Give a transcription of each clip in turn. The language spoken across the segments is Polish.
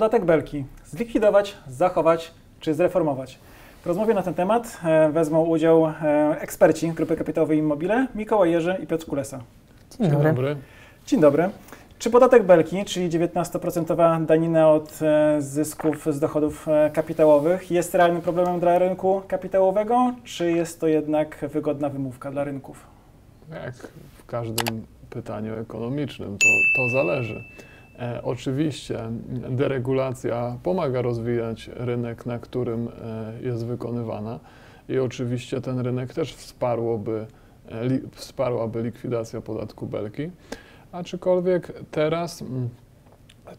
Podatek Belki zlikwidować, zachować czy zreformować? W rozmowie na ten temat e, wezmą udział e, eksperci Grupy Kapitałowej Immobile Mikołaj Jerzy i Piotr Kulesa. Dzień dobry. Dzień dobry. Czy podatek Belki, czyli 19% danina od e, zysków z dochodów kapitałowych, jest realnym problemem dla rynku kapitałowego, czy jest to jednak wygodna wymówka dla rynków? Jak w każdym pytaniu ekonomicznym, to, to zależy. E, oczywiście deregulacja pomaga rozwijać rynek, na którym e, jest wykonywana i oczywiście ten rynek też wsparłoby, e, wsparłaby likwidacja podatku belki. Aczkolwiek teraz m,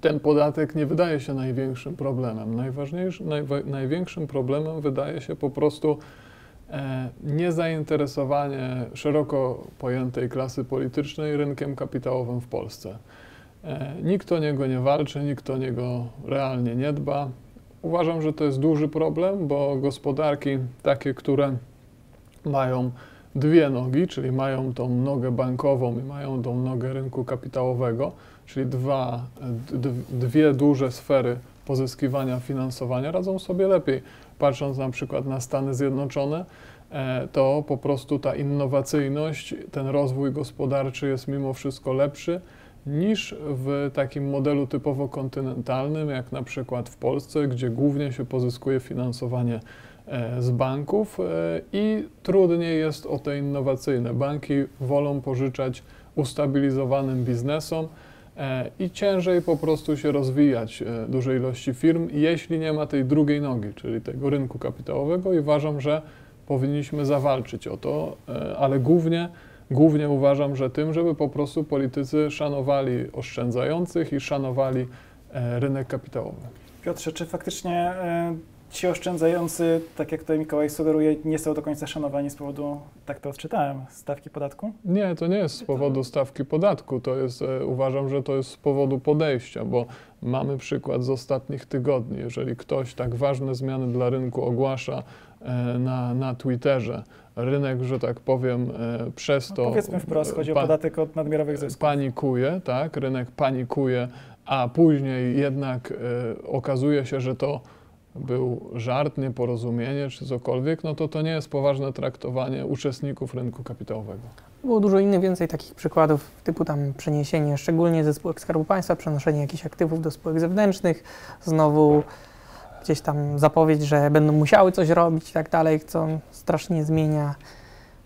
ten podatek nie wydaje się największym problemem. Najważniejszy, najwa, największym problemem wydaje się po prostu e, niezainteresowanie szeroko pojętej klasy politycznej rynkiem kapitałowym w Polsce. E, nikt o niego nie walczy, nikt o niego realnie nie dba. Uważam, że to jest duży problem, bo gospodarki takie, które mają dwie nogi, czyli mają tą nogę bankową i mają tą nogę rynku kapitałowego, czyli dwa, dwie duże sfery pozyskiwania finansowania, radzą sobie lepiej. Patrząc na przykład na Stany Zjednoczone, e, to po prostu ta innowacyjność, ten rozwój gospodarczy jest mimo wszystko lepszy niż w takim modelu typowo kontynentalnym, jak na przykład w Polsce, gdzie głównie się pozyskuje finansowanie e, z banków e, i trudniej jest o te innowacyjne. Banki wolą pożyczać ustabilizowanym biznesom e, i ciężej po prostu się rozwijać dużej ilości firm, jeśli nie ma tej drugiej nogi, czyli tego rynku kapitałowego i uważam, że powinniśmy zawalczyć o to, ale głównie Głównie uważam, że tym, żeby po prostu politycy szanowali oszczędzających i szanowali e, rynek kapitałowy. Piotrze, czy faktycznie e, ci oszczędzający, tak jak tutaj Mikołaj sugeruje, nie są do końca szanowani z powodu, tak to odczytałem, stawki podatku? Nie, to nie jest z powodu stawki podatku, to jest, e, uważam, że to jest z powodu podejścia, bo mamy przykład z ostatnich tygodni. Jeżeli ktoś tak ważne zmiany dla rynku ogłasza na, na Twitterze, rynek, że tak powiem, e, przez no, to. Powiedzmy wprost, chodzi o podatek od nadmiarowych zysków. Panikuje, tak, rynek panikuje, a później jednak e, okazuje się, że to był żart, nieporozumienie czy cokolwiek, no to to nie jest poważne traktowanie uczestników rynku kapitałowego. Było dużo innych więcej takich przykładów, typu tam przeniesienie, szczególnie ze spółek Skarbu Państwa, przenoszenie jakichś aktywów do spółek zewnętrznych, znowu gdzieś tam zapowiedź, że będą musiały coś robić i tak dalej, co strasznie zmienia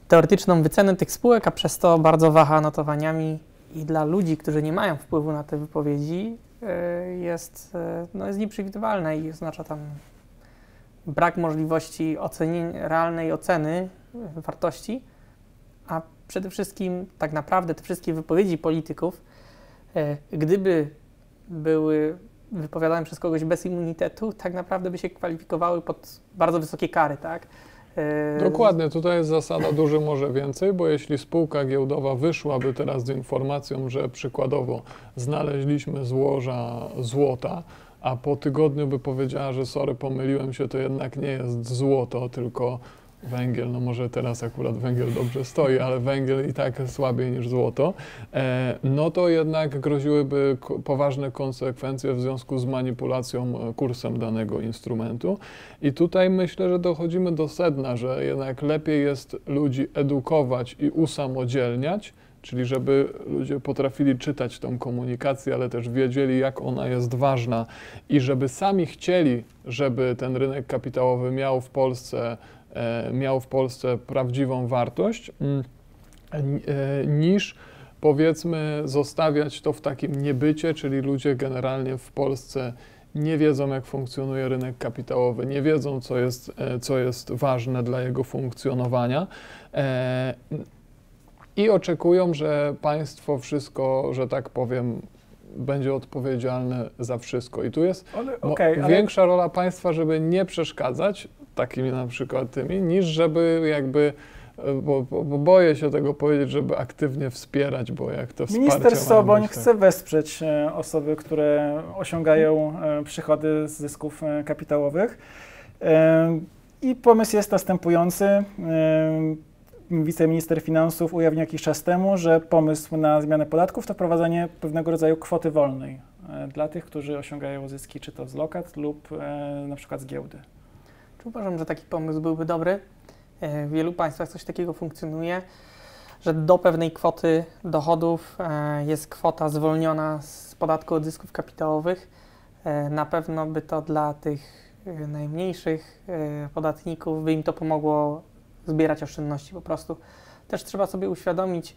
teoretyczną wycenę tych spółek, a przez to bardzo waha notowaniami i dla ludzi, którzy nie mają wpływu na te wypowiedzi, e, jest, e, no, jest nieprzewidywalne i oznacza tam brak możliwości ocenienia, realnej oceny wartości, a przede wszystkim tak naprawdę te wszystkie wypowiedzi polityków, e, gdyby były wypowiadane przez kogoś bez immunitetu, tak naprawdę by się kwalifikowały pod bardzo wysokie kary, tak? E, Dokładnie, tutaj jest zasada duży może więcej, bo jeśli spółka giełdowa wyszłaby teraz z informacją, że przykładowo znaleźliśmy złoża złota, a po tygodniu by powiedziała, że sorry, pomyliłem się, to jednak nie jest złoto, tylko węgiel, no może teraz akurat węgiel dobrze stoi, ale węgiel i tak słabiej niż złoto, e, no to jednak groziłyby poważne konsekwencje w związku z manipulacją e, kursem danego instrumentu. I tutaj myślę, że dochodzimy do sedna, że jednak lepiej jest ludzi edukować i usamodzielniać, czyli żeby ludzie potrafili czytać tą komunikację, ale też wiedzieli, jak ona jest ważna i żeby sami chcieli, żeby ten rynek kapitałowy miał w Polsce miał w Polsce prawdziwą wartość, mm, e, niż powiedzmy zostawiać to w takim niebycie, czyli ludzie generalnie w Polsce nie wiedzą, jak funkcjonuje rynek kapitałowy, nie wiedzą, co jest, e, co jest ważne dla jego funkcjonowania. I oczekują, że państwo wszystko, że tak powiem, będzie odpowiedzialne za wszystko. I tu jest ale, okay, większa ale... rola państwa, żeby nie przeszkadzać, takimi na przykład tymi, niż żeby jakby bo, bo, bo, boję się tego powiedzieć, żeby aktywnie wspierać, bo jak to wsparcie Minister Soboń tak. chce wesprzeć e, osoby, które osiągają e, przychody z zysków e, kapitałowych. I pomysł jest następujący. Wiceminister finansów ujawnił jakiś czas temu, że pomysł na zmianę podatków to wprowadzenie pewnego rodzaju kwoty wolnej dla tych, którzy osiągają zyski czy to z lokat lub na przykład z giełdy. Uważam, że taki pomysł byłby dobry? E, W wielu państwach coś takiego funkcjonuje, że do pewnej kwoty dochodów e, jest kwota zwolniona z podatku od zysków kapitałowych. E, Na pewno by to dla tych najmniejszych podatników, by im to pomogło zbierać oszczędności po prostu. Też trzeba sobie uświadomić,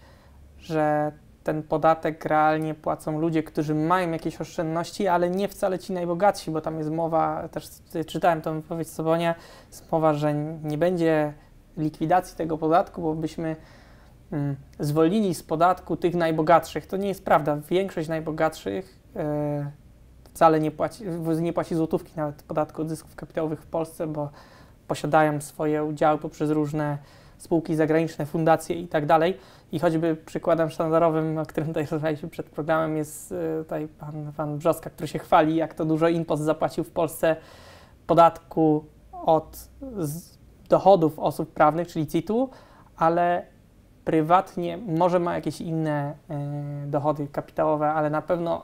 że ten podatek realnie płacą ludzie, którzy mają jakieś oszczędności, ale nie wcale ci najbogatsi, bo tam jest mowa, też czytałem tą wypowiedź Sobonia, jest mowa, że nie będzie likwidacji tego podatku, bo byśmy mm, zwolnili z podatku tych najbogatszych. To nie jest prawda. Większość najbogatszych e, wcale nie płaci, nie płaci złotówki nawet podatku od zysków kapitałowych w Polsce, bo posiadają swoje udziały poprzez różne spółki zagraniczne, fundacje i tak dalej. I choćby przykładem sztandarowym, o którym tutaj rozmawialiśmy przed programem, jest e, tutaj pan, pan Brzoska, który się chwali, jak to dużo impost zapłacił w Polsce podatku od dochodów osób prawnych, czyli CIT-u, ale prywatnie może ma jakieś inne e, dochody kapitałowe, ale na pewno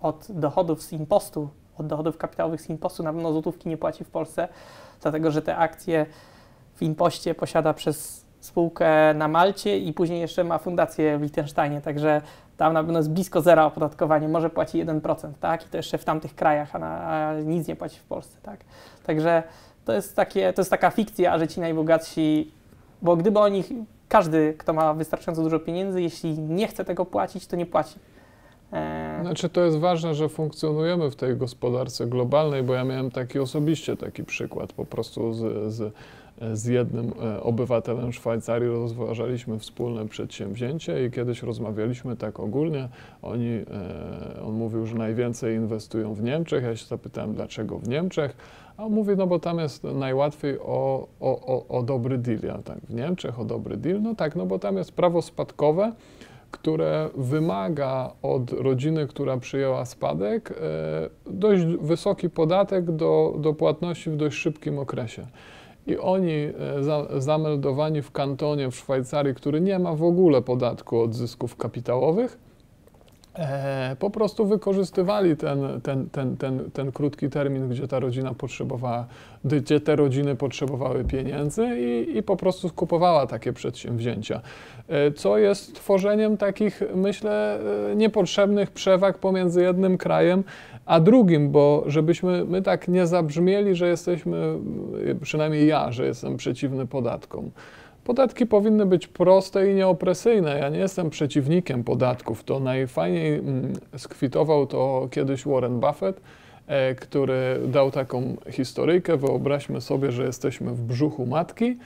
od dochodów z impostu, od dochodów kapitałowych z impostu na pewno złotówki nie płaci w Polsce, dlatego że te akcje w impoście posiada przez spółkę na Malcie i później jeszcze ma fundację w Liechtensteinie, także tam na pewno jest blisko zera opodatkowanie, może płaci 1%, tak? I to jeszcze w tamtych krajach, a, na, a nic nie płaci w Polsce, tak? Także to jest, takie, to jest taka fikcja, że ci najbogatsi, bo gdyby oni, każdy, kto ma wystarczająco dużo pieniędzy, jeśli nie chce tego płacić, to nie płaci. E, Znaczy to jest ważne, że funkcjonujemy w tej gospodarce globalnej, bo ja miałem taki osobiście taki przykład. Po prostu z, z, z jednym e, obywatelem Szwajcarii rozważaliśmy wspólne przedsięwzięcie i kiedyś rozmawialiśmy tak ogólnie. Oni, e, on mówił, że najwięcej inwestują w Niemczech. Ja się zapytałem, dlaczego w Niemczech. A on mówi, no bo tam jest najłatwiej o, o, o, o dobry deal. Ja tak, w Niemczech o dobry deal? No tak, no bo tam jest prawo spadkowe, które wymaga od rodziny, która przyjęła spadek, e, dość wysoki podatek do, do płatności w dość szybkim okresie. I oni e, za, zameldowani w kantonie w Szwajcarii, który nie ma w ogóle podatku od zysków kapitałowych, e, po prostu wykorzystywali ten, ten, ten, ten, ten krótki termin, gdzie ta rodzina potrzebowała, gdzie te rodziny potrzebowały pieniędzy i, i po prostu skupowała takie przedsięwzięcia. E, Co jest tworzeniem takich, myślę, e, niepotrzebnych przewag pomiędzy jednym krajem a drugim, bo żebyśmy my tak nie zabrzmieli, że jesteśmy, przynajmniej ja, że jestem przeciwny podatkom. Podatki powinny być proste i nieopresyjne. Ja nie jestem przeciwnikiem podatków. To najfajniej mm, skwitował to kiedyś Warren Buffett, e, który dał taką historyjkę. Wyobraźmy sobie, że jesteśmy w brzuchu matki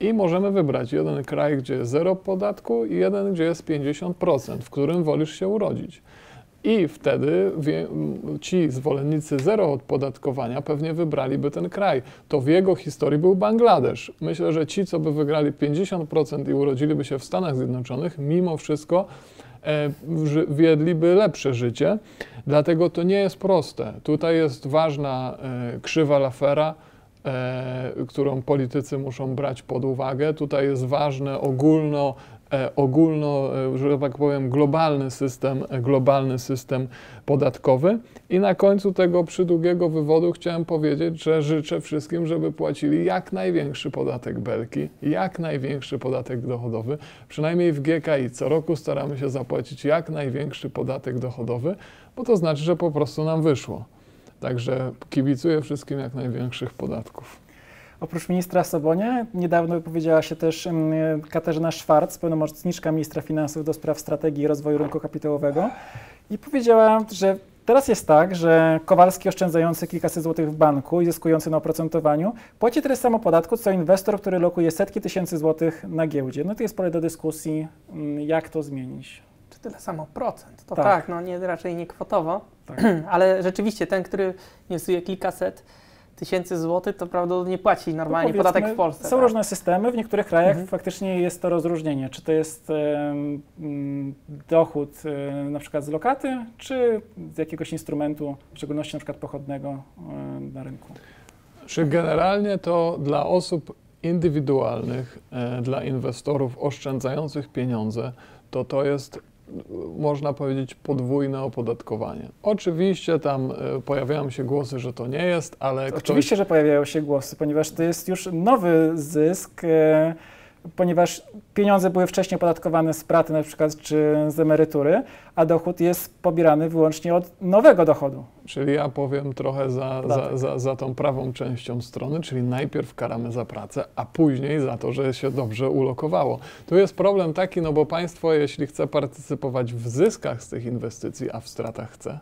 i możemy wybrać jeden kraj, gdzie jest zero podatku i jeden, gdzie jest 50%, w którym wolisz się urodzić. I wtedy ci zwolennicy zero odpodatkowania pewnie wybraliby ten kraj. To w jego historii był Bangladesz. Myślę, że ci, co by wygrali 50% i urodziliby się w Stanach Zjednoczonych, mimo wszystko e, wiedliby lepsze życie. Dlatego to nie jest proste. Tutaj jest ważna e, krzywa Lafera, e, którą politycy muszą brać pod uwagę. Tutaj jest ważne ogólno ogólno, e, że tak powiem, globalny system, e, globalny system podatkowy. I na końcu tego przydługiego wywodu chciałem powiedzieć, że życzę wszystkim, żeby płacili jak największy podatek belki, jak największy podatek dochodowy. Przynajmniej w GKI co roku staramy się zapłacić jak największy podatek dochodowy, bo to znaczy, że po prostu nam wyszło. Także kibicuję wszystkim jak największych podatków. Oprócz ministra Sobonia niedawno wypowiedziała się też Katarzyna Szwarc, pełnomocniczka ministra finansów do spraw strategii i rozwoju rynku kapitałowego i powiedziała, że teraz jest tak, że Kowalski oszczędzający kilkaset złotych w banku i zyskujący na oprocentowaniu płaci tyle samo podatku, co inwestor, który lokuje setki tysięcy złotych na giełdzie. No to jest pole do dyskusji, mm, jak to zmienić. czy tyle samo procent? To Tak. tak, no nie, raczej nie kwotowo, Tak. ale rzeczywiście ten, który inwestuje kilkaset tysięcy złotych, to prawdopodobnie płaci normalnie No podatek w Polsce. Są tak? różne systemy, w niektórych krajach Mhm. faktycznie jest to rozróżnienie, czy to jest mm, dochód e, na przykład z lokaty, czy z jakiegoś instrumentu, w szczególności na przykład pochodnego e, na rynku. Czy generalnie to dla osób indywidualnych, e, dla inwestorów oszczędzających pieniądze, to to jest można powiedzieć, podwójne opodatkowanie. Oczywiście tam e, pojawiają się głosy, że to nie jest, ale ktoś... Oczywiście, że pojawiają się głosy, ponieważ to jest już nowy zysk, e, ponieważ pieniądze były wcześniej opodatkowane z pracy na przykład czy z emerytury, a dochód jest pobierany wyłącznie od nowego dochodu. Czyli ja powiem trochę za, za, za, za tą prawą częścią strony, czyli najpierw karamy za pracę, a później za to, że się dobrze ulokowało. Tu jest problem taki, no bo państwo, jeśli chce partycypować w zyskach z tych inwestycji, a w stratach chce,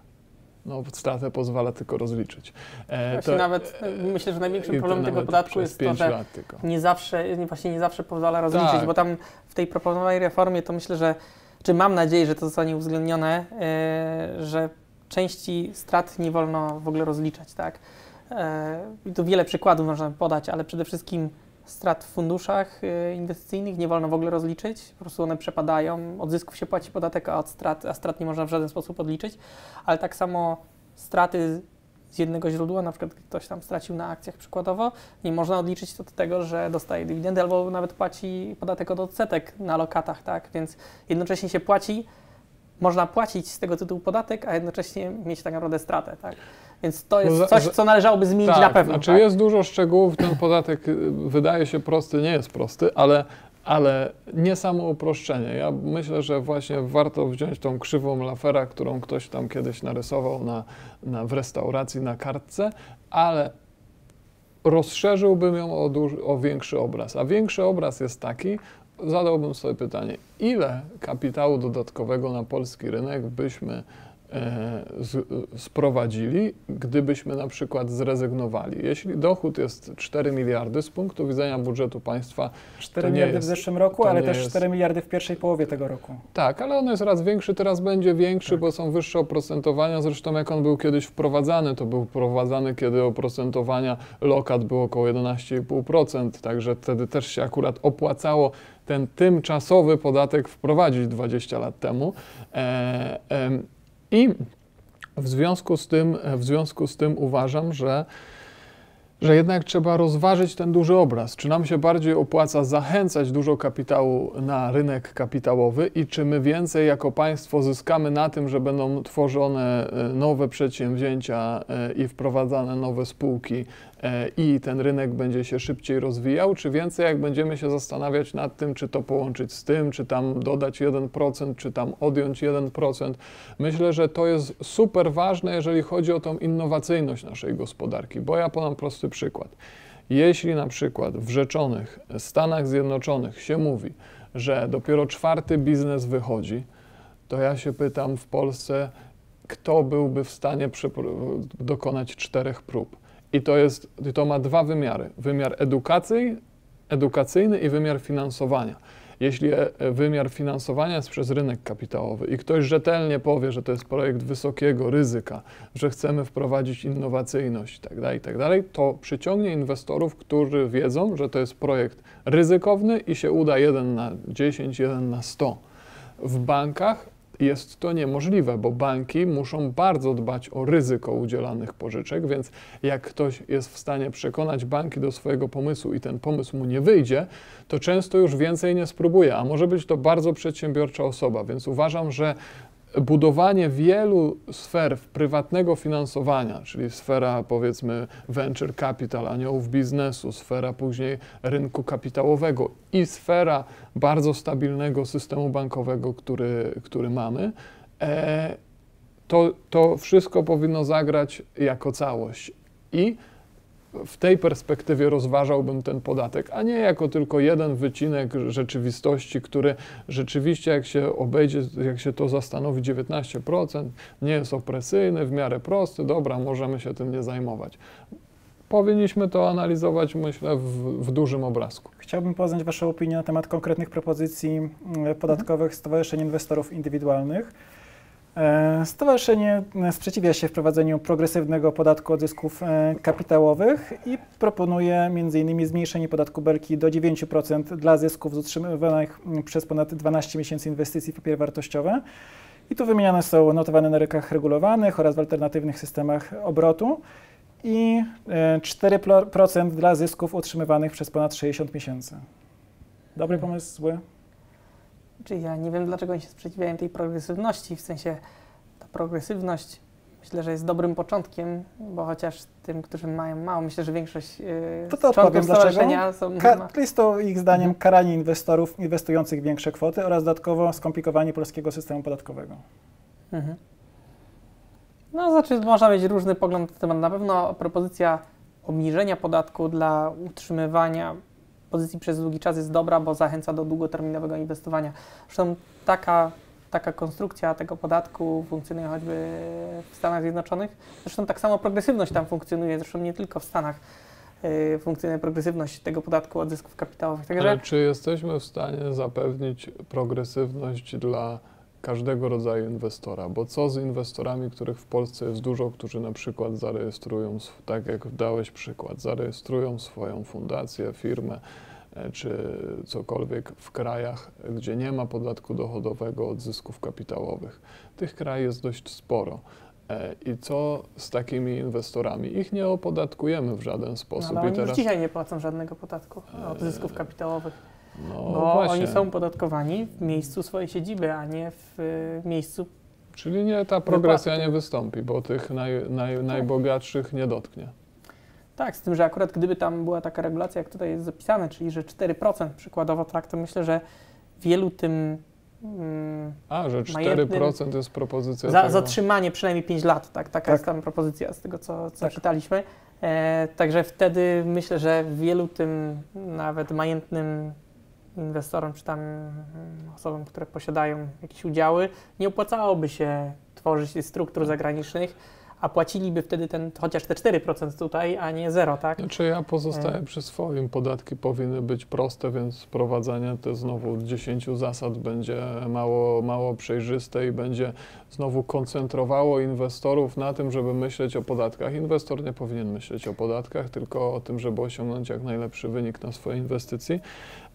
no stratę pozwala tylko rozliczyć. E, Właśnie nawet e, myślę, że największym to problemem tego podatku jest to, że nie zawsze, nie- właśnie nie zawsze pozwala rozliczyć, Tak. bo tam w tej proponowanej reformie to myślę, że, czy mam nadzieję, że to zostanie uwzględnione, e, że części strat nie wolno w ogóle rozliczać, tak? E, I tu wiele przykładów można podać, ale przede wszystkim strat w funduszach e, inwestycyjnych nie wolno w ogóle rozliczyć, po prostu one przepadają, od zysków się płaci podatek, a od strat, a strat nie można w żaden sposób odliczyć, ale tak samo straty z jednego źródła, na przykład ktoś tam stracił na akcjach przykładowo, nie można odliczyć to od tego, że dostaje dywidendy albo nawet płaci podatek od odsetek na lokatach, tak? Więc jednocześnie się płaci, można płacić z tego tytułu podatek, a jednocześnie mieć tak naprawdę stratę, tak? Więc to jest coś, co należałoby zmienić tak, na pewno. Znaczy tak? jest dużo szczegółów, ten podatek y, wydaje się prosty, nie jest prosty, ale, ale nie samo uproszczenie. Ja myślę, że właśnie warto wziąć tą krzywą Lafera, którą ktoś tam kiedyś narysował na, na, w restauracji na kartce, ale rozszerzyłbym ją o, o większy obraz. A większy obraz jest taki, zadałbym sobie pytanie, ile kapitału dodatkowego na polski rynek byśmy z, sprowadzili, gdybyśmy na przykład zrezygnowali. Jeśli dochód jest 4 miliardy z punktu widzenia budżetu państwa, 4 To nie miliardy jest- w zeszłym roku, ale też jest- 4 miliardy w pierwszej połowie tego roku. tak, ale on jest raz większy, teraz będzie większy, Tak. bo są wyższe oprocentowania. Zresztą jak on był kiedyś wprowadzany, to był wprowadzany, kiedy oprocentowania lokat było około 11,5%, także wtedy też się akurat opłacało ten tymczasowy podatek wprowadzić 20 lat temu. E, em, I w związku z tym, w związku z tym uważam, że że jednak trzeba rozważyć ten duży obraz. Czy nam się bardziej opłaca zachęcać dużo kapitału na rynek kapitałowy i czy my więcej jako państwo zyskamy na tym, że będą tworzone e, nowe przedsięwzięcia e, i wprowadzane nowe spółki i ten rynek będzie się szybciej rozwijał, czy więcej jak będziemy się zastanawiać nad tym, czy to połączyć z tym, czy tam dodać 1%, czy tam odjąć 1%. Myślę, że to jest super ważne, jeżeli chodzi o tą innowacyjność naszej gospodarki, bo ja podam prosty przykład. Jeśli na przykład w rzeczonych Stanach Zjednoczonych się mówi, że dopiero czwarty biznes wychodzi, to ja się pytam w Polsce, kto byłby w stanie dokonać czterech prób. I to, jest, to ma dwa wymiary. Wymiar edukacyjny, edukacyjny i wymiar finansowania. Jeśli e, wymiar finansowania jest przez rynek kapitałowy i ktoś rzetelnie powie, że to jest projekt wysokiego ryzyka, że chcemy wprowadzić innowacyjność itd., itd., to przyciągnie inwestorów, którzy wiedzą, że to jest projekt ryzykowny i się uda 1 na 10, 1 na 100. W bankach jest to niemożliwe, bo banki muszą bardzo dbać o ryzyko udzielanych pożyczek, więc jak ktoś jest w stanie przekonać banki do swojego pomysłu i ten pomysł mu nie wyjdzie, to często już więcej nie spróbuje, a może być to bardzo przedsiębiorcza osoba, więc uważam, że budowanie wielu sfer prywatnego finansowania, czyli sfera powiedzmy venture capital, aniołów biznesu, sfera później rynku kapitałowego i sfera bardzo stabilnego systemu bankowego, który, który mamy, e, to, to wszystko powinno zagrać jako całość. I w tej perspektywie rozważałbym ten podatek, a nie jako tylko jeden wycinek rzeczywistości, który rzeczywiście, jak się obejdzie, jak się to zastanowi, 19%, nie jest opresyjny, w miarę prosty, dobra, możemy się tym nie zajmować. Powinniśmy to analizować, myślę, w, w dużym obrazku. Chciałbym poznać Waszą opinię na temat konkretnych propozycji mm, podatkowych Stowarzyszenia Inwestorów Indywidualnych. E, Stowarzyszenie e, sprzeciwia się wprowadzeniu progresywnego podatku od zysków e, kapitałowych i proponuje m.in. zmniejszenie podatku Belki do 9% dla zysków utrzymywanych przez ponad 12 miesięcy inwestycji w papiery wartościowe. I tu wymieniane są notowane na rynkach regulowanych oraz w alternatywnych systemach obrotu i e, 4% dla zysków utrzymywanych przez ponad 60 miesięcy. Dobry pomysł, zły? Czyli ja nie wiem, dlaczego oni się sprzeciwiają tej progresywności, w sensie ta progresywność myślę, że jest dobrym początkiem, bo chociaż tym, którzy mają mało, myślę, że większość yy, To to członków stowarzyszenia są... Ka- jest to ich zdaniem Mhm. karanie inwestorów inwestujących większe kwoty oraz dodatkowo skomplikowanie polskiego systemu podatkowego. Mhm. No, znaczy, można mieć różny pogląd na ten temat. Na pewno propozycja obniżenia podatku dla utrzymywania pozycji przez długi czas jest dobra, bo zachęca do długoterminowego inwestowania. Zresztą taka, taka konstrukcja tego podatku funkcjonuje choćby w Stanach Zjednoczonych. Zresztą tak samo progresywność tam funkcjonuje, zresztą nie tylko w Stanach yy, funkcjonuje progresywność tego podatku od zysków kapitałowych. Także Ale czy jesteśmy w stanie zapewnić progresywność dla każdego rodzaju inwestora? Bo co z inwestorami, których w Polsce jest dużo, którzy na przykład zarejestrują, tak jak dałeś przykład, zarejestrują swoją fundację, firmę e, czy cokolwiek w krajach, gdzie nie ma podatku dochodowego od zysków kapitałowych. Tych krajów jest dość sporo. E, I co z takimi inwestorami? Ich nie opodatkujemy w żaden no, sposób. ale I teraz, dzisiaj nie płacą żadnego podatku od zysków kapitałowych. No Bo właśnie. oni są podatkowani w miejscu swojej siedziby, a nie w y, miejscu. Czyli nie, ta progresja Wypłaty. nie wystąpi, bo tych naj, naj, najbogatszych nie dotknie. Tak, z tym, że akurat gdyby tam była taka regulacja, jak tutaj jest zapisane, czyli że 4% przykładowo, tak, to myślę, że wielu tym mm, A, że Majętnym- 4% jest propozycja za, tego. zatrzymanie przynajmniej 5 lat, tak, taka Tak. jest tam propozycja z tego, co, co Tak. czytaliśmy. E, także wtedy myślę, że wielu tym nawet majętnym inwestorom, czy tam mm, osobom, które posiadają jakieś udziały, nie opłacałoby się tworzyć struktur zagranicznych, a płaciliby wtedy ten, chociaż te 4% tutaj, a nie zero, tak? Znaczy ja pozostaję E. przy swoim. Podatki powinny być proste, więc wprowadzanie te znowu 10 zasad będzie mało, mało przejrzyste i będzie znowu koncentrowało inwestorów na tym, żeby myśleć o podatkach. Inwestor nie powinien myśleć o podatkach, tylko o tym, żeby osiągnąć jak najlepszy wynik na swojej inwestycji.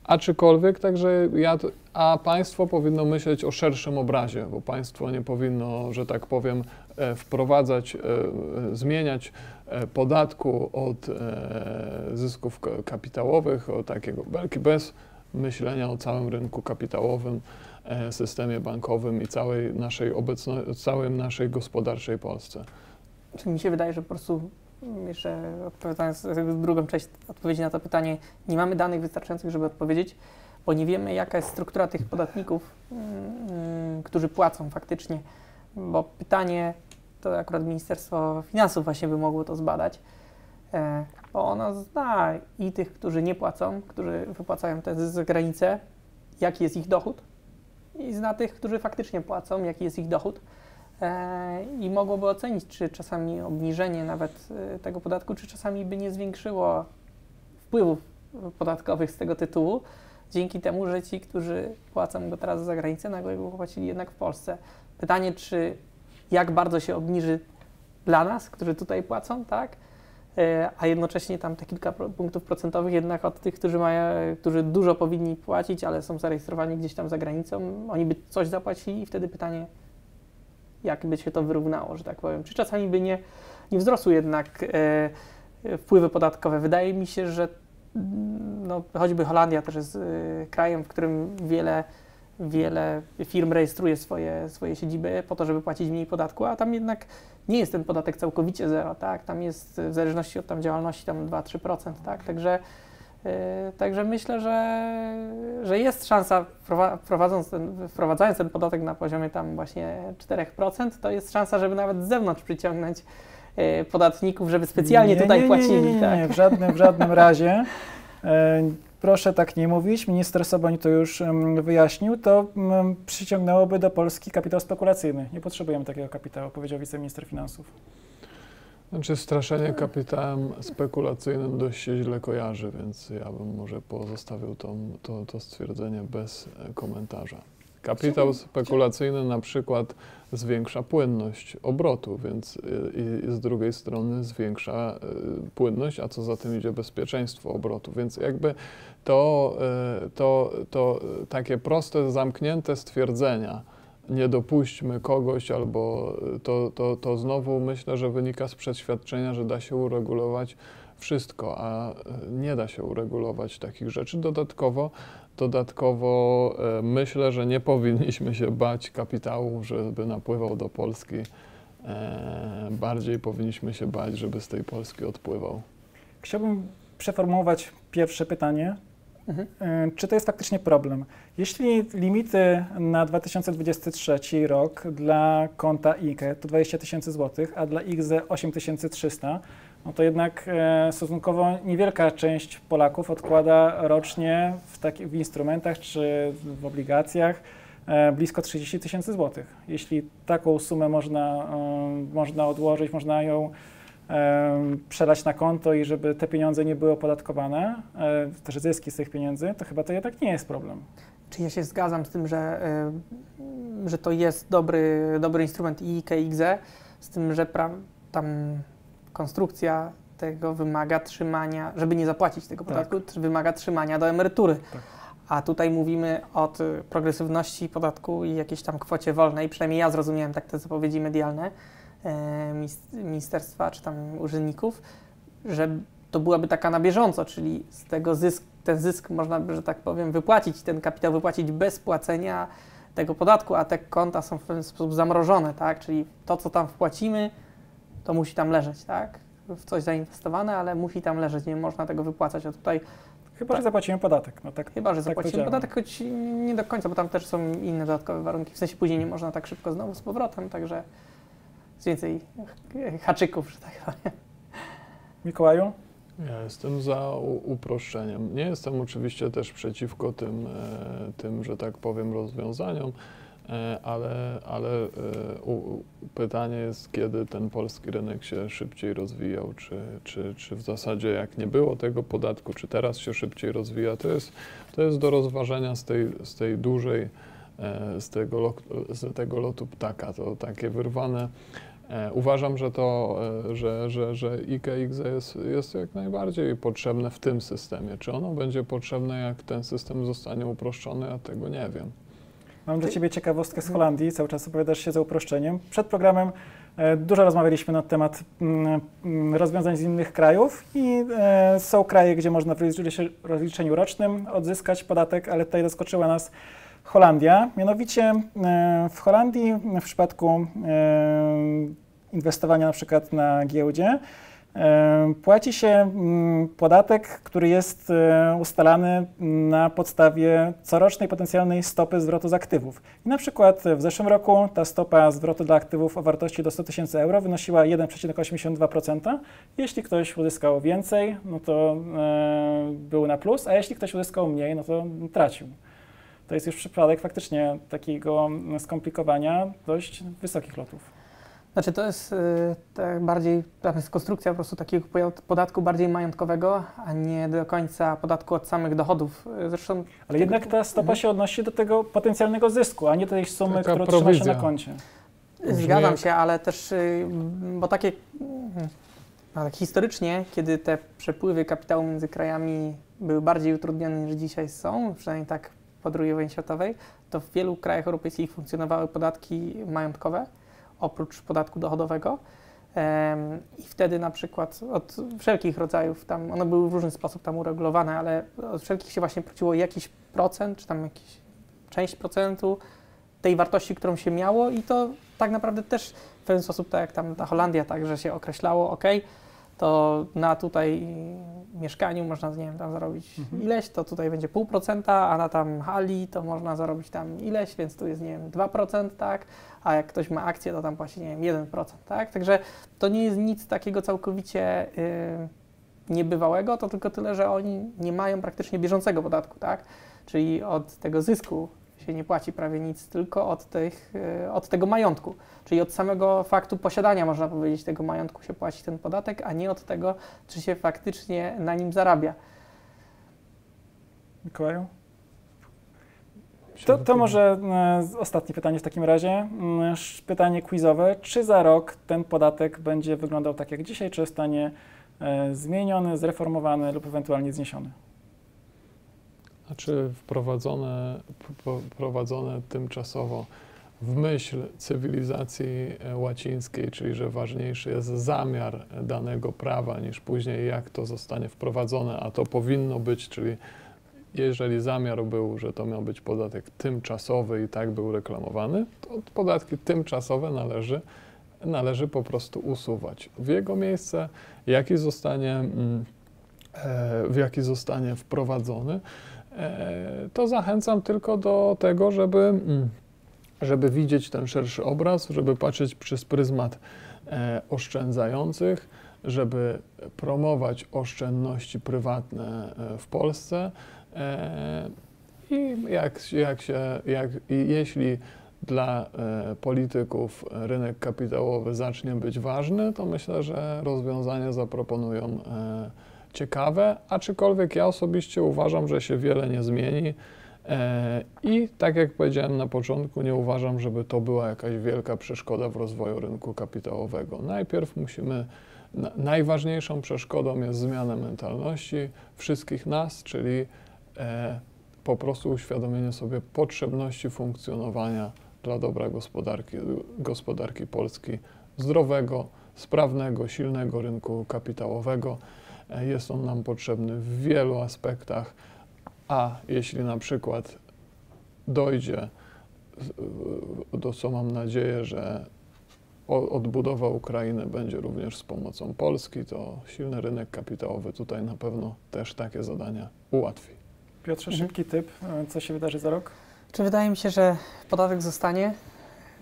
Aczkolwiek także ja, a państwo powinno myśleć o szerszym obrazie, bo państwo nie powinno, że tak powiem, e, wprowadzać, e, zmieniać e, podatku od zysków ka- kapitałowych, o takiego bez myślenia o całym rynku kapitałowym, systemie bankowym i całej naszej obecno, całej naszej gospodarczej Polsce. Czy mi się wydaje, że po prostu jeszcze odpowiadając drugą część odpowiedzi na to pytanie, nie mamy danych wystarczających, żeby odpowiedzieć, bo nie wiemy, jaka jest struktura tych podatników, mm, którzy płacą faktycznie. Bo pytanie, to akurat Ministerstwo Finansów właśnie by mogło to zbadać, e, bo ono zna i tych, którzy nie płacą, którzy wypłacają te z granicę, jaki jest ich dochód, i zna tych, którzy faktycznie płacą, jaki jest ich dochód i mogłoby ocenić, czy czasami obniżenie nawet e, tego podatku, czy czasami by nie zwiększyło wpływów podatkowych z tego tytułu, dzięki temu, że ci, którzy płacą go teraz za granicę, nagle go płacili jednak w Polsce. Pytanie, czy jak bardzo się obniży dla nas, którzy tutaj płacą, tak? E, A jednocześnie tam te kilka punktów procentowych jednak od tych, którzy, mają, którzy dużo powinni płacić, ale są zarejestrowani gdzieś tam za granicą, oni by coś zapłacili i wtedy pytanie, jak by się to wyrównało, że tak powiem. Czy czasami by nie, nie wzrosły jednak e, e, wpływy podatkowe? Wydaje mi się, że mm, no, choćby Holandia też jest e, krajem, w którym wiele, wiele firm rejestruje swoje, swoje siedziby po to, żeby płacić mniej podatku, a tam jednak nie jest ten podatek całkowicie zero, tak? Tam jest w zależności od tam działalności tam 2-3%, tak? Także Także myślę, że, że jest szansa, ten, wprowadzając ten podatek na poziomie tam właśnie 4%, to jest szansa, żeby nawet z zewnątrz przyciągnąć yy, podatników, żeby specjalnie Nie, tutaj nie, płacili. Nie, nie, nie, tak? nie, w żadnym, w żadnym razie. E, Proszę tak nie mówić. Minister Soboń to już wyjaśnił. To przyciągnęłoby do Polski kapitał spekulacyjny. Nie potrzebujemy takiego kapitału, powiedział wiceminister finansów. Znaczy straszenie kapitałem spekulacyjnym dość się źle kojarzy, więc ja bym może pozostawił to, to, to stwierdzenie bez e, komentarza. Kapitał spekulacyjny na przykład zwiększa płynność obrotu, więc y, i, i z drugiej strony zwiększa y, płynność, a co za tym idzie bezpieczeństwo obrotu. Więc jakby to, y, to, to takie proste, zamknięte stwierdzenia, nie dopuśćmy kogoś, albo to, to, to znowu myślę, że wynika z przeświadczenia, że da się uregulować wszystko, a nie da się uregulować takich rzeczy. Dodatkowo Dodatkowo e, myślę, że nie powinniśmy się bać kapitału, żeby napływał do Polski. E, bardziej powinniśmy się bać, żeby z tej Polski odpływał. Chciałbym przeformułować pierwsze pytanie. Mhm. Czy to jest faktycznie problem? Jeśli limity na 2023 rok dla konta IKE to 20 tysięcy złotych, a dla IGZE 8300, no to jednak e, stosunkowo niewielka część Polaków odkłada rocznie w, takich, w instrumentach czy w obligacjach e, blisko 30 tysięcy złotych. Jeśli taką sumę można, e, można odłożyć, można ją przelać na konto i żeby te pieniądze nie były opodatkowane, e, też zyski z tych pieniędzy, to chyba to jednak nie jest problem. Czy ja się zgadzam z tym, że, że to jest dobry, dobry instrument i KXE, z tym, że pra, tam konstrukcja tego wymaga trzymania, żeby nie zapłacić tego Tak. podatku, tr- wymaga trzymania do emerytury. Tak. A tutaj mówimy o progresywności podatku i jakiejś tam kwocie wolnej, przynajmniej ja zrozumiałem tak te zapowiedzi medialne ministerstwa czy tam urzędników, że to byłaby taka na bieżąco, czyli z tego zysk, ten zysk można by, że tak powiem, wypłacić, ten kapitał wypłacić bez płacenia tego podatku, a te konta są w pewien sposób zamrożone, tak? Czyli to, co tam wpłacimy, to musi tam leżeć, tak? W coś zainwestowane, ale musi tam leżeć, nie można tego wypłacać. A tutaj Chyba, że Tak. zapłacimy podatek. No tak, chyba, że tak zapłacimy podatek, choć nie do końca, bo tam też są inne dodatkowe warunki. W sensie później nie można tak szybko znowu z powrotem, także więcej haczyków, że tak powiem. Mikołaju? Ja jestem za uproszczeniem. Nie jestem oczywiście też przeciwko tym, e, tym że tak powiem, rozwiązaniom, e, ale, ale e, pytanie jest, kiedy ten polski rynek się szybciej rozwijał, czy, czy, czy w zasadzie jak nie było tego podatku, czy teraz się szybciej rozwija, to jest, to jest do rozważenia z tej, z tej dużej, z tego, lok, z tego lotu ptaka, to takie wyrwane E, Uważam, że to, e, że, że, że IKX jest, jest jak najbardziej potrzebne w tym systemie. Czy ono będzie potrzebne, jak ten system zostanie uproszczony, ja tego nie wiem. Mam dla Ciebie ciekawostkę z Holandii. Cały czas opowiadasz się za uproszczeniem. Przed programem e, dużo rozmawialiśmy na temat mm, mm, rozwiązań z innych krajów i e, są kraje, gdzie można w rozliczeniu- rozliczeniu rocznym odzyskać podatek, ale tutaj zaskoczyła nas Holandia. Mianowicie e, w Holandii w przypadku e, inwestowania na przykład na giełdzie e, płaci się podatek, który jest ustalany na podstawie corocznej potencjalnej stopy zwrotu z aktywów. I na przykład w zeszłym roku ta stopa zwrotu dla aktywów o wartości do 100 tysięcy euro wynosiła 1,82%. Jeśli ktoś uzyskał więcej, no to był na plus, a jeśli ktoś uzyskał mniej, no to tracił. To jest już przypadek faktycznie takiego skomplikowania dość wysokich lotów. Znaczy to jest y, tak bardziej, tam jest konstrukcja po prostu takiego podatku bardziej majątkowego, a nie do końca podatku od samych dochodów. Y, Zresztą Ale Tego- jednak ta stopa się odnosi do tego potencjalnego zysku, a nie do tej sumy, Taka którą trzyma się prowizja. na koncie. Brzmi Zgadzam się, ale też, y, bo takie, mm, tak historycznie, kiedy te przepływy kapitału między krajami były bardziej utrudnione niż dzisiaj są, przynajmniej tak po II wojnie światowej, to w wielu krajach europejskich funkcjonowały podatki majątkowe, oprócz podatku dochodowego. I wtedy na przykład od wszelkich rodzajów, tam one były w różny sposób tam uregulowane, ale od wszelkich się właśnie płaciło jakiś procent, czy tam jakiś część procentu tej wartości, którą się miało i to tak naprawdę też w pewien sposób, tak jak tam ta Holandia, tak, że się określało, ok, to na tutaj mieszkaniu można, nie wiem, tam zarobić Mhm. ileś, to tutaj będzie pół procenta, a na tam hali to można zarobić tam ileś, więc tu jest, nie wiem, 2%, tak, a jak ktoś ma akcję, to tam płaci, nie wiem, 1%, tak, także to nie jest nic takiego całkowicie y, niebywałego, to tylko tyle, że oni nie mają praktycznie bieżącego podatku, tak, czyli od tego zysku się nie płaci prawie nic, tylko od, tych, y, od tego majątku. Czyli od samego faktu posiadania, można powiedzieć, tego majątku się płaci ten podatek, a nie od tego, czy się faktycznie na nim zarabia. Mikołaju? To, to może e, ostatnie pytanie w takim razie. Mm, Pytanie quizowe. Czy za rok ten podatek będzie wyglądał tak jak dzisiaj, czy zostanie e, zmieniony, zreformowany lub ewentualnie zniesiony? Znaczy wprowadzone, wprowadzone tymczasowo w myśl cywilizacji e, łacińskiej, czyli że ważniejszy jest zamiar danego prawa niż później jak to zostanie wprowadzone, a to powinno być, czyli jeżeli zamiar był, że to miał być podatek tymczasowy i tak był reklamowany, to podatki tymczasowe należy, należy po prostu usuwać. W jego miejsce, jaki zostanie, mm, e, w jaki zostanie wprowadzony, to zachęcam tylko do tego, żeby, mm, żeby widzieć ten szerszy obraz, żeby patrzeć przez pryzmat e, oszczędzających, żeby promować oszczędności prywatne e, w Polsce. E, I jak, jak się, jak, jeśli dla e, polityków rynek kapitałowy zacznie być ważny, to myślę, że rozwiązania zaproponują ciekawe, aczkolwiek ja osobiście uważam, że się wiele nie zmieni. I tak jak powiedziałem na początku, nie uważam, żeby to była jakaś wielka przeszkoda w rozwoju rynku kapitałowego. Najpierw musimy najważniejszą przeszkodą jest zmiana mentalności wszystkich nas, czyli e, po prostu uświadomienie sobie potrzebności funkcjonowania dla dobra gospodarki, gospodarki Polski, zdrowego, sprawnego, silnego rynku kapitałowego. E, jest on nam potrzebny w wielu aspektach, a jeśli na przykład dojdzie do co mam nadzieję, że odbudowa Ukrainy będzie również z pomocą Polski, to silny rynek kapitałowy tutaj na pewno też takie zadania ułatwi. Piotrze, mhm. szybki typ. Co się wydarzy za rok? Czy wydaje mi się, że podatek zostanie,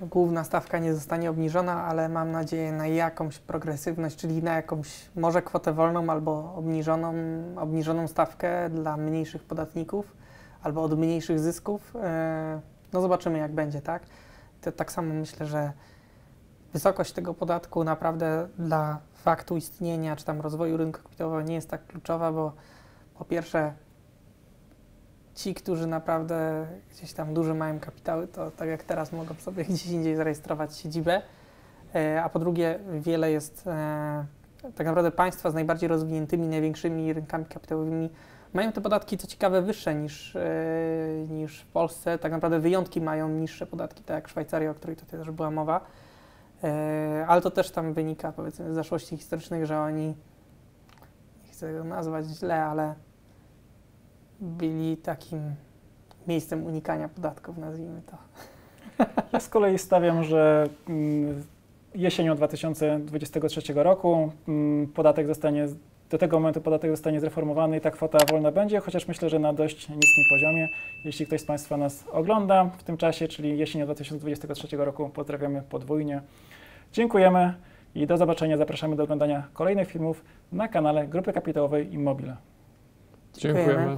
główna stawka nie zostanie obniżona, ale mam nadzieję na jakąś progresywność, czyli na jakąś może kwotę wolną albo obniżoną, obniżoną stawkę dla mniejszych podatników albo od mniejszych zysków. E, no zobaczymy jak będzie, tak? To, tak samo myślę, że wysokość tego podatku naprawdę dla faktu istnienia czy tam rozwoju rynku kapitałowego nie jest tak kluczowa, bo po pierwsze ci, którzy naprawdę gdzieś tam duże mają kapitały, to tak jak teraz mogą sobie gdzieś indziej zarejestrować siedzibę, e, a po drugie wiele jest e, tak naprawdę państwa z najbardziej rozwiniętymi, największymi rynkami kapitałowymi mają te podatki, co ciekawe, wyższe niż, e, niż w Polsce. Tak naprawdę wyjątki mają niższe podatki, tak jak Szwajcaria, o której tutaj też była mowa. Ale to też tam wynika powiedzmy z zaszłości historycznych, że oni, nie chcę go nazwać źle, ale byli takim miejscem unikania podatków, nazwijmy to. Ja z kolei stawiam, że mm, jesienią 2023 roku mm, podatek zostanie, do tego momentu podatek zostanie zreformowany i ta kwota wolna będzie, chociaż myślę, że na dość niskim poziomie. Jeśli ktoś z Państwa nas ogląda w tym czasie, czyli jesienią 2023 roku, pozdrawiamy podwójnie. Dziękujemy i do zobaczenia. Zapraszamy do oglądania kolejnych filmów na kanale Grupy Kapitałowej Immobile. Dziękujemy.